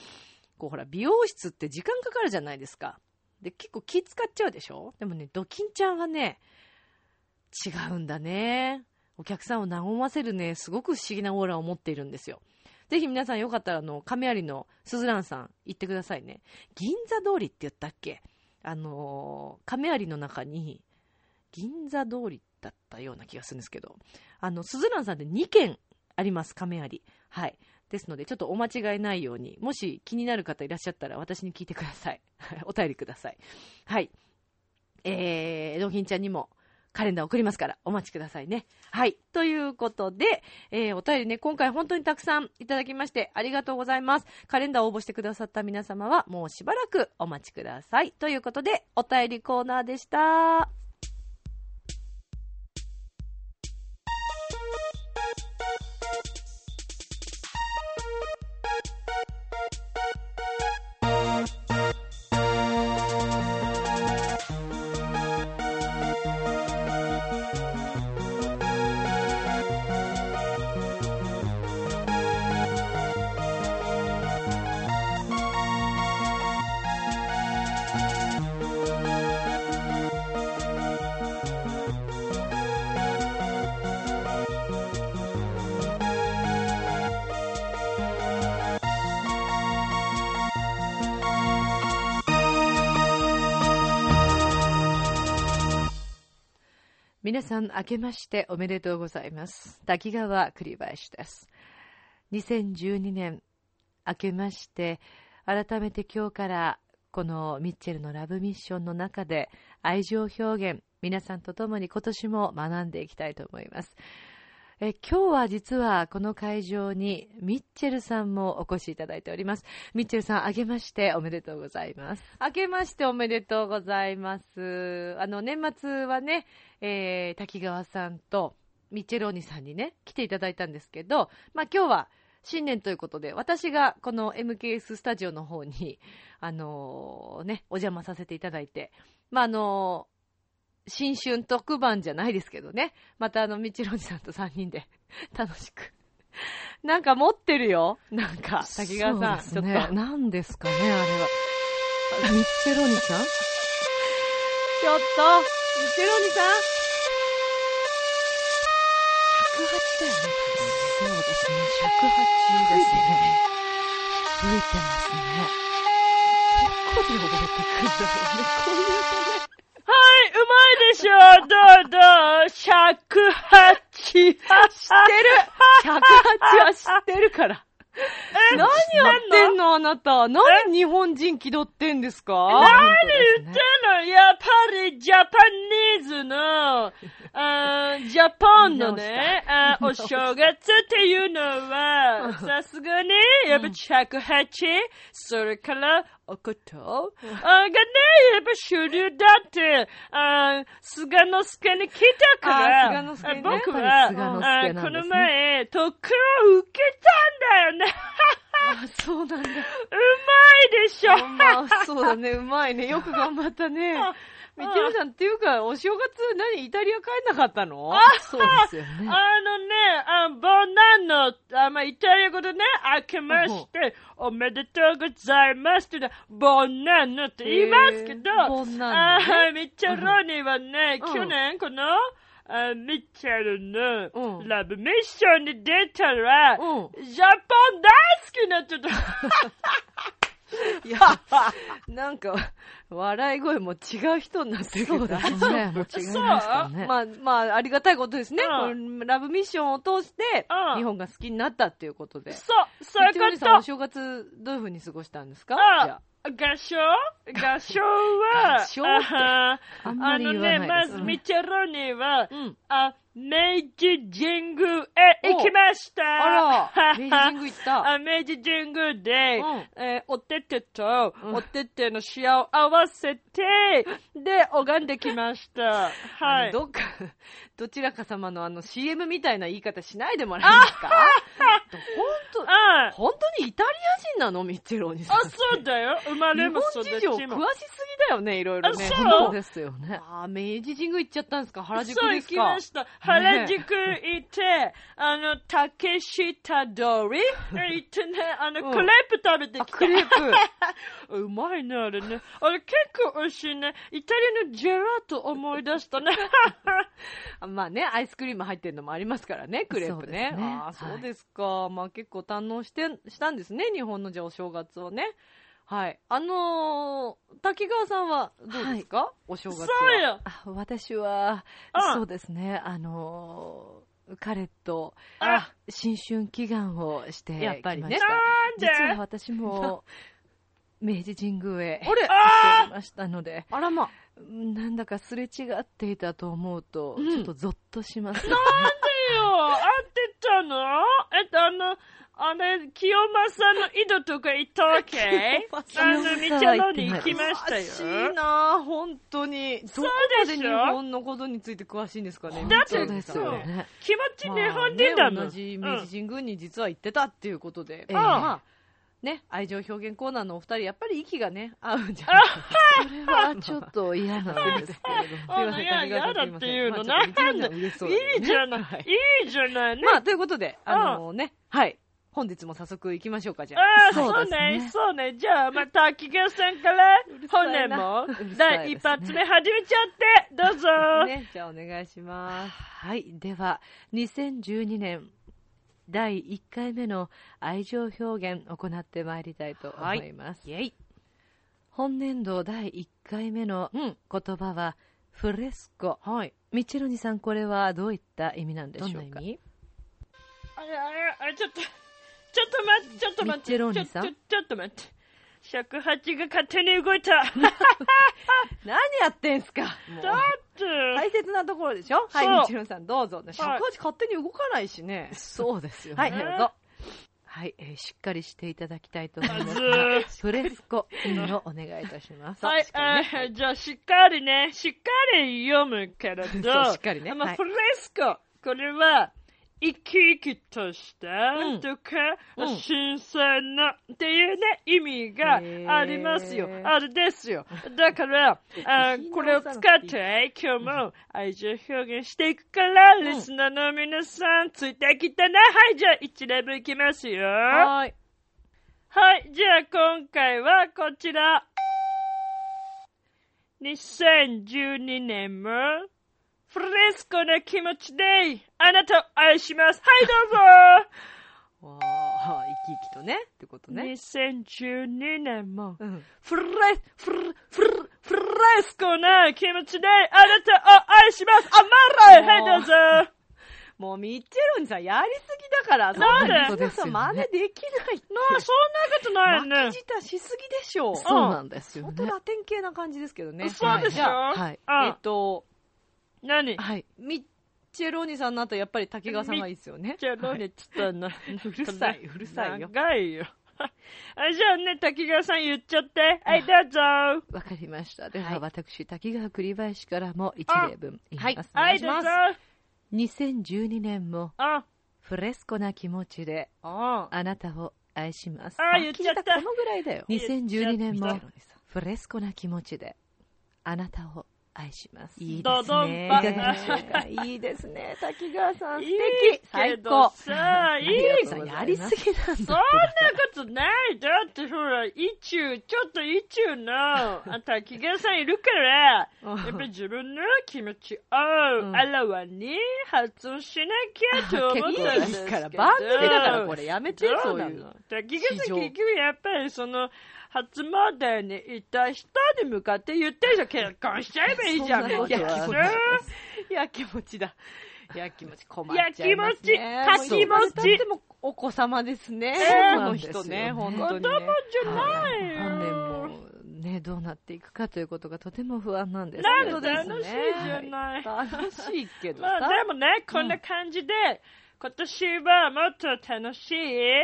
こうほら、美容室って時間かかるじゃないですか。で、結構気使っちゃうでしょ？でもね、ドキンちゃんはね、違うんだね。お客さんを和ませるね、すごく不思議なオーラを持っているんですよ。ぜひ皆さんよかったら、あの、亀有のすずらんさん、行ってくださいね。銀座通りって言ったっけ？あのー亀有の中に、銀座通りだったような気がするんですけど、あの、すずらんさんで2軒あります、亀有。はい。ですので、ちょっとお間違いないように、もし気になる方いらっしゃったら、私に聞いてください。お便りください。はい。えー、ドキンちゃんにも、カレンダー送りますから、お待ちくださいね。はい。ということで、えー、お便りね、今回本当にたくさんいただきまして、ありがとうございます。カレンダーを応募してくださった皆様は、もうしばらくお待ちください。ということで、お便りコーナーでした。皆さん、明けましておめでとうございます。滝川栗林です。2012年明けまして、改めて今日からこのミッチェルのラブミッションの中で愛情表現、皆さんと共に今年も学んでいきたいと思います。え今日は実はこの会場にミッチェルさんもお越しいただいております。ミッチェルさん、あげましておめでとうございます。あけましておめでとうございます。あの、年末はね、えー、滝川さんとミッチェルお兄さんにね、来ていただいたんですけど、まあ今日は新年ということで、私がこの MKS スタジオの方に、あのーね、お邪魔させていただいて、まああのー新春特番じゃないですけどね。またあの、みちろんじさんと3人で 楽しく。なんか持ってるよ。なんか、滝川さん、そうですねちょっと。何ですかね、あれは。ミッチェロニさん？ちょっと、みちろんじさん。108だよね。そうですね、108ですね。吹いてますね。どこで覚えてくるんだろうね、こういうでしょどうどう !108! 知ってる !108 は知ってるから。何やってんのあなた？何日本人気取ってんですか？何言ってんの？やっぱりジャパニーズの、あージャパンのね、あーお正月っていうのは、さすがに、やっぱ108、それから、おこと、あーがね、やっぱ主流だって、あー菅之助に来たから、ねあ僕は、ねこの前、特訓を受けたんだよね。あ、そうなんだ。うまいでしょまあ、そうだね、うまいね。よく頑張ったね。みちるさんっていうか、お正月、何、イタリア帰んなかったの？そうですよね。あのね、あボナンの、あまあ、イタリア語でね、明けまして、おめでとうございますってね、ボナンのって言いますけど、えーボナンノね。あミッチェロニーはね、うん。去年この、あミッチェルのうん。ラブミッションに出たら、うん。ジャパン大好きになっちゃった。いや、なんか、笑い声も違う人になってるそうですね。もう違いましたね。まあ、まあ、ありがたいことですね。ラブミッションを通してう、ん日本が好きになったっていうことで。そう、そういうこみちるさん、おと。正月、どういう風に過ごしたんですか？あじゃ合唱合唱は、合唱ってあのね、まず、ミチェロニーは、うん。あ、明治神宮へ行きました。あら、明治神宮行った。あ明治神宮で、うんえーおててと、うんおててのシワを合わせて、で、拝んできました。はい。どっか、どちらか様のあの CM みたいな言い方しないでもらえますか？本あ当、本当にイタリア人なの？ミッチェローニさん。あ、そうだよ。生ま日れも本事情育ちも。詳しすぎだよね、いろいろね。あそうそうですよね。あー明治神宮行っちゃったんですか？原宿そう行ですかきました。原宿行って、あの、竹下通り？行ってね、あの、うんクレープ食べてあ、きた。クレープ。うまいね、あれね。あれ結構美味しいね。イタリアのジェラート思い出したね。あ まあね、アイスクリーム入ってるのもありますからね、クレープね。そうですねああ、はいそうですか。まあ結構堪能して、したんですね、日本のじゃあお正月をね。はい。あのー、滝川さんはどうですか、お正月は。そうよ。あ私はうん、そうですね、あのー、彼とあ、新春祈願をして。やっぱりね実は私も、明治神宮へ行っておりましたので、あらま。なんだかすれ違っていたと思うと、うんちょっとゾッとします、ね。よ、会ってたの？えっと、あの、あれ、清正の井戸とか行ったわけ？あの、道のに行きました詳しいよ。な本当に。どこまで日でしょ本のことについて詳しいんですかね？だってそうです。気持ち日まあ本人だもん。ね同じ明治神宮に実は行ってたっていうことで。ええまあ、ね、愛情表現コーナーのお二人、やっぱり息がね、合うんじゃないかそれはちょっと嫌なんですけれども。あすいません、いや滝川さん嫌だっていうのまあちょっと道のりは嬉しそうだねいいじゃない。はいいいじゃないね。まあ、ということで、あのね、はい。本日も早速行きましょうか、じゃあ。ああ、そそうねね、そうね。じゃあ、また、秋川さんから、本年も第一発目始めちゃって、どうぞ。ね、じゃあお願いします。はい。では、2012年第1回目の愛情表現を行ってまいりたいと思います。イェイ。本年度第1回目のうん。言葉は、フレスコ。はい。ミチェロニさん、これはどういった意味なんでしょうか？な意味？あれ、あれ、あれ、ちょっと、ちょっと待って、ちょっと待って。ミッチェローニさん？ちょっと待って。尺八が勝手に動いた。だ 何やってんすか？もうって、大切なところでしょ？はい、みちろんさんどうぞ。尺八勝手に動かないしね。そうですよね。はい、どうぞ。はい、えーしっかりしていただきたいと思います。フレスコ意味をお願いいたします。はいね。えーじゃあしっかりね、しっかり読むけれど、そうしっかりね。はい。まあフレスコ、これは、生き生きとしたうんとか、うん新鮮なっていうね、意味がありますよあれですよ。だから、あこれを使って今日も愛情表現していくから、リスナーの皆さん、ついてきてね。はい、じゃあ一例文いきますよ。はーい。はい、じゃあ今回はこちら。2012年も、フレスコな気持ちで、あなたを愛します。はい、どうぞ わあ、生き生きとね、ってことね。2012年も、うん。フレ、フレ、フレ、フレスコな気持ちで、あなたを愛します。あ、マライはい、どうぞもうミッチェロンさんやりすぎだから、そんなさ、真似できないって。なあ、そんなことないね巻き。舌しすぎでしょう。そうなんですよね。相当ラテン系な感じですけどね。そうでしょ？はいはい。あえっと、何？はい。ミッチェローニさんの後、やっぱり滝川さんがいいですよね。じゃあ、どうねっつったの、うるさい、うるさいよ。長いよ。あじゃあね、滝川さん言っちゃって。はい、どうぞ。わかりました。ではいは、私、滝川栗林からも一例文言います。はい、どうぞ。2012年もあ、フレスコな気持ちであ、あなたを愛します。あ言っちゃったこのぐらいだよ。2012年もフレスコな気持ちであなたを愛します。いいドですね。い。いいですね。滝川さん、素いい敵。け最ど高。さ、いい滝川さんやりすぎなんだ。そんなことない。だってほら、一中、ちょっと一中の、あ滝川さんいるから、うんやっぱり自分の気持ちをあらわに発音しなきゃと思ったんですけど。いいから、番組だからこれやめて、そそうういうなの？滝川さん結局やっぱりその、初詣に行った人に向かって言ってるじゃん。結婚しちゃえばいいじゃん、そんなことはみたいな。やきもちだ。やきもち困っちゃいますね。やきもちかきもちでもお子様ですね。えーこの人ね、本当にね。じゃないよ。本年もね、どうなっていくかということがとても不安なんですけなんどで楽しいじゃない。楽しいけどさ。まあでもね、こんな感じで、今年はもっと楽しい、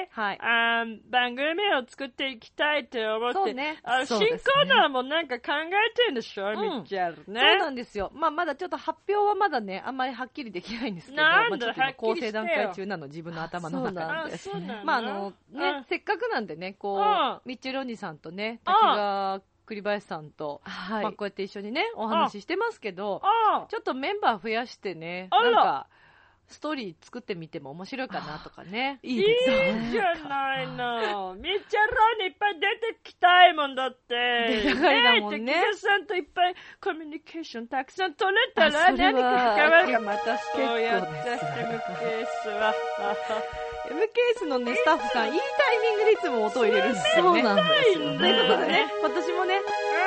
はい。あー番組を作っていきたいと思って、ね。あ新コーナーもなんか考えてるんでしょ、ん。みっちゃんね。そうなんですよ。まあ、まだちょっと発表はまだね、あんまりはっきりできないんですけど、なんだはっきり構成段階中なの、自分の頭の中で。あ、そうなの まあ、あの、ねあ、せっかくなんでね、こうん。う、ミッチェロニさんとね、滝川栗林さんと、はい。まあ、こうやって一緒にね、お話ししてますけど、あちょっとメンバー増やしてね、なんか、ストーリー作ってみても面白いかなとかね。いいじゃないの。みっちゃんローにいっぱい出てきたいもんだって。出たがりだもんねえ滝川さんといっぱいコミュニケーションたくさん取れたあら何か関わるまたそうやって MKS は。MKS のね、スタッフさん、いいタイミングでいつも音を入れるんですよね。そうなんですよということでね。ね、今年もね、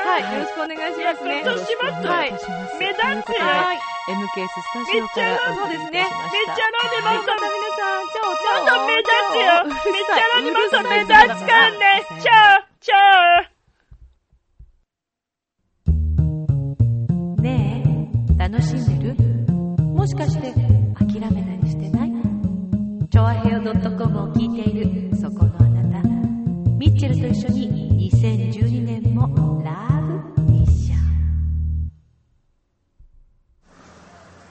はい、よろしくお願いしますね。今年もっとはい。目立ってよはい。MKS スタジオからお送りいたしまめっした。ちゃローにもっと皆さん、チャオチャオ。もっと目立つよ。めっちゃローにもっと目立つからね。チャオチャオねえ、楽しんでるもしかして諦めたりしてないチョアヘオ .com を聞いているそこのあなた。ミッチェルと一緒に2012年もラブ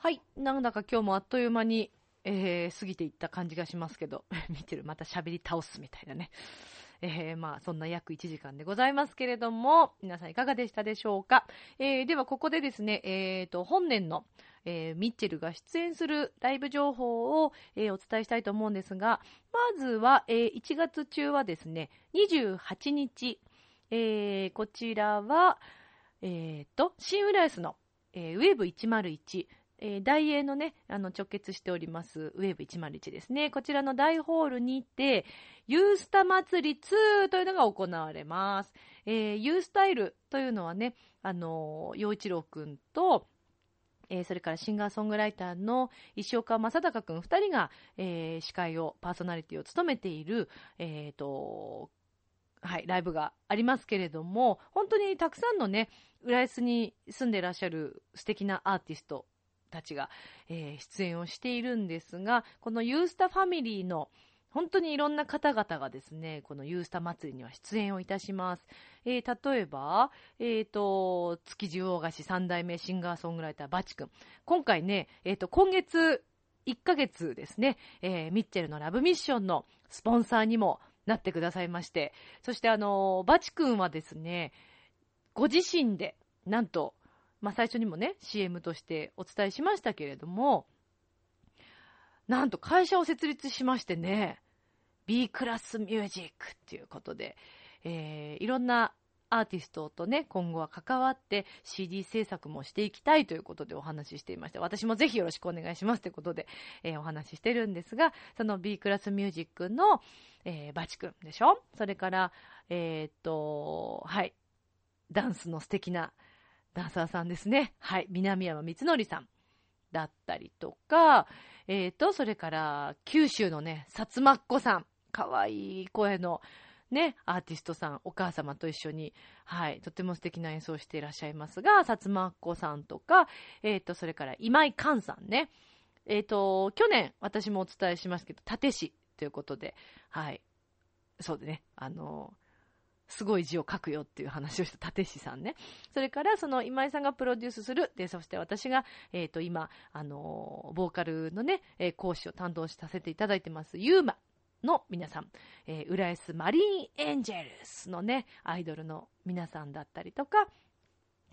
はい。なんだか今日もあっという間に、えー、過ぎていった感じがしますけど、見てる、また喋り倒すみたいなね。えー、まあ、そんな約1時間でございますけれども、皆さんいかがでしたでしょうか？えー、ではここでですね、えーと、本年の、えミッチェルが出演するライブ情報を、えお伝えしたいと思うんですが、まずは、え1月中はですね、28日、えこちらは、えーと、新浦安の、えーウェーブ101、えー大英のね、あの直結しております、ウェーブ101ですね。こちらの大ホールにて、ユースタ祭り2というのが行われます。えーユースタイルというのはね、あのー、陽一郎くんと、えーそれからシンガーソングライターの石岡正隆くん2人が、えー司会を、パーソナリティを務めている、えーと、はい、ライブがありますけれども、本当にたくさんのね、浦安に住んでいらっしゃる素敵なアーティストたちが、えー出演をしているんですが、このユースタファミリーの本当にいろんな方々がですね、このユースタ祭りには出演をいたします。えー例えば、えっ、と、築地大菓子三代目シンガーソングライターバチ君。今回ね、えっ、と、今月1ヶ月ですね、えーミッチェルのラブミッションのスポンサーにもなってくださいまして、そしてあのバチ君はですね、ご自身で、なんと、まあ、最初にもね、CM としてお伝えしましたけれども、なんと会社を設立しましてね、B クラスミュージックっていうことで、えーいろんなアーティストとね、今後は関わって CD 制作もしていきたいということでお話ししていまして、私もぜひよろしくお願いしますということで、えーお話ししてるんですが、その B クラスミュージックの、えーバチ君でしょ？それから、えーっと、はい、ダンスの素敵なダンサーさんですね。はい、南山光則さん。だったりとか、えーと、それから、九州のね、薩摩っ子さん、かわいい声の、ね、アーティストさん、お母様と一緒に、はい、とても素敵な演奏をしていらっしゃいますが、薩摩っ子さんとか、えーと、それから今井寛さんね、えーと、去年、私もお伝えしますけど、立石ということで、はい、そうでね、あのすごい字を書くよっていう話をした立石さんね。それから、その今井さんがプロデュースする、で、そして私が、えっ、と、今、あのボーカルのね、えー講師を担当させていただいてます、ユーマの皆さん、えー浦安マリーンエンジェルスのね、アイドルの皆さんだったりとか、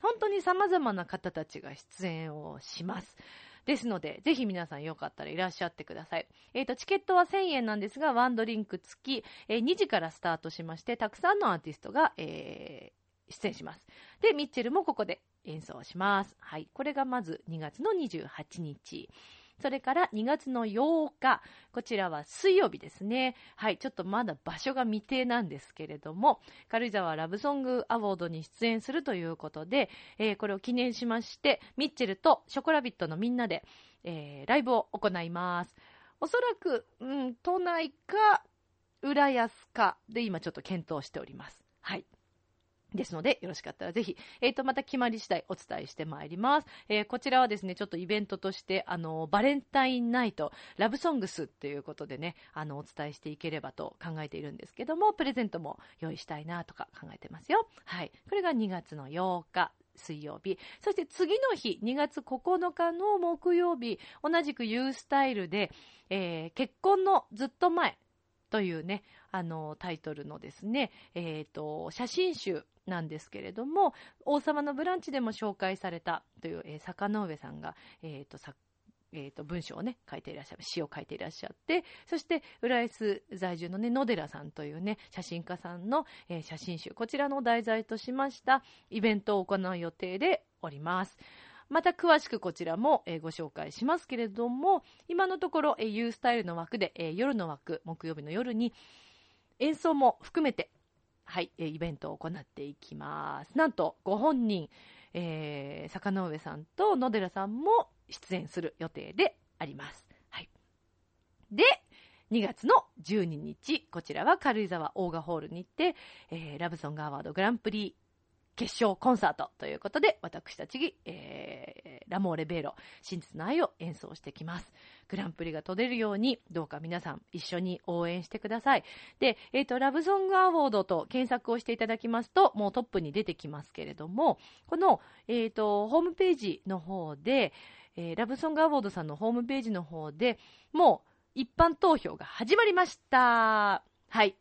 本当に様々な方たちが出演をします。ですので、ぜひ皆さんよかったらいらっしゃってください。えっ、と、チケットは1000円なんですが、ワンドリンク付き、えー2時からスタートしまして、たくさんのアーティストが、えー出演します。で、ミッチェルもここで演奏します。はい。これがまず2月の28日。それから2月の8日。こちらは水曜日ですね。はい。ちょっとまだ場所が未定なんですけれども、軽井沢ラブソングアワードに出演するということで、えーこれを記念しまして、ミッチェルとショコラビットのみんなで、えーライブを行います。おそらく、うん、都内か、浦安かで今ちょっと検討しております。はい。ですので、よろしかったらぜひ、えっ、と、また決まり次第お伝えしてまいります。えーこちらはですね、ちょっとイベントとして、あの、バレンタインナイト、ラブソングスっていうことでね、あの、お伝えしていければと考えているんですけども、プレゼントも用意したいなとか考えてますよ。はい。これが2月の8日。水曜日。そして次の日、2月9日の木曜日、同じくユースタイルで、えー結婚のずっと前というね、あの、タイトルのですね、えっ、と、写真集なんですけれども、王様のブランチでも紹介されたという、えー坂上さんが、えっ、と、さえー、と文章をね書いていらっしゃる詩を書いていらっしゃってそして浦安在住のね野寺さんというね写真家さんの、えー写真集こちらの題材としましたイベントを行う予定でおります。また詳しくこちらも、えーご紹介しますけれども今のところ、えー、ユースタイルの枠で、えー夜の枠木曜日の夜に演奏も含めてはい、イベントを行っていきます。なんと、ご本人、えー坂上さんと野寺さんも出演する予定であります。はい。で、2月の12日、こちらは軽井沢オーガホールに行って、えーラブソングアワードグランプリ決勝コンサートということで、私たち、えーラモーレベーロ、真実の愛を演奏してきます。グランプリが取れるように、どうか皆さん一緒に応援してください。で、えっ、と、ラブソングアワードと検索をしていただきますと、もうトップに出てきますけれども、この、えっ、と、ホームページの方で、えーラブソングアワードさんのホームページの方でもう一般投票が始まりました。はい。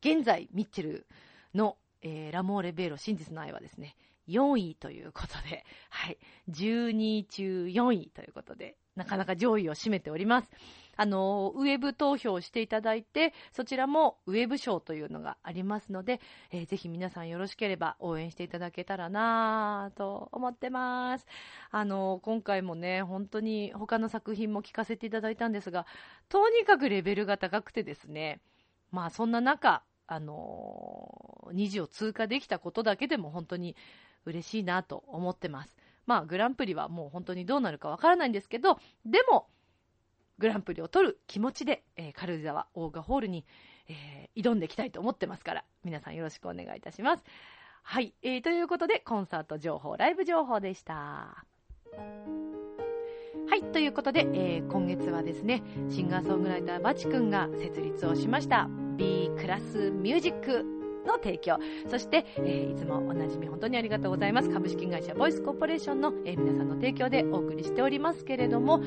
現在、ミッチェルの、えーラモーレベーロ真実の愛はですね、4位ということで、はい。12位中4位ということで、なかなか上位を占めております。あの、ウェブ投票していただいて、そちらもウェブ賞というのがありますので、えーぜひ皆さんよろしければ応援していただけたらなぁと思ってます。あの、今回もね、本当に他の作品も聞かせていただいたんですが、とにかくレベルが高くてですね、まあそんな中、あの2次を通過できたことだけでも本当に嬉しいなと思ってます。まあグランプリはもう本当にどうなるかわからないんですけど、でも、グランプリを取る気持ちで、えー軽井沢オーガホールに、えー挑んでいきたいと思ってますから、皆さんよろしくお願いいたします。はい、えーということで、コンサート情報、ライブ情報でした。はい、ということで、えー今月はですね、シンガーソングライターバチ君が設立をしました、B クラスミュージックの提供、そして、えーいつもおなじみ本当にありがとうございます。株式会社ボイスコーポレーションの、えー皆さんの提供でお送りしておりますけれども、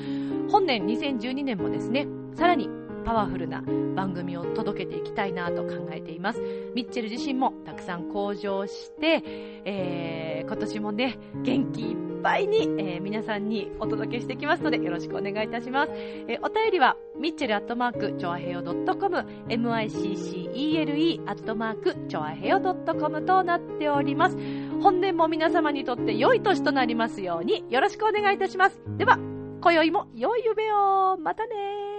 本年2012年もですね、さらにパワフルな番組を届けていきたいなと考えています。ミッチェル自身もたくさん向上して、えー今年もね、元気いっぱいに、えー皆さんにお届けしてきますので、よろしくお願いいたします。えーお便りは、ミッチェルアットマーク、チョアヘヨ .com、miccele アットマーク、チョアヘヨ .com となっております。本年も皆様にとって良い年となりますように、よろしくお願いいたします。では、今宵も良い夢を。またね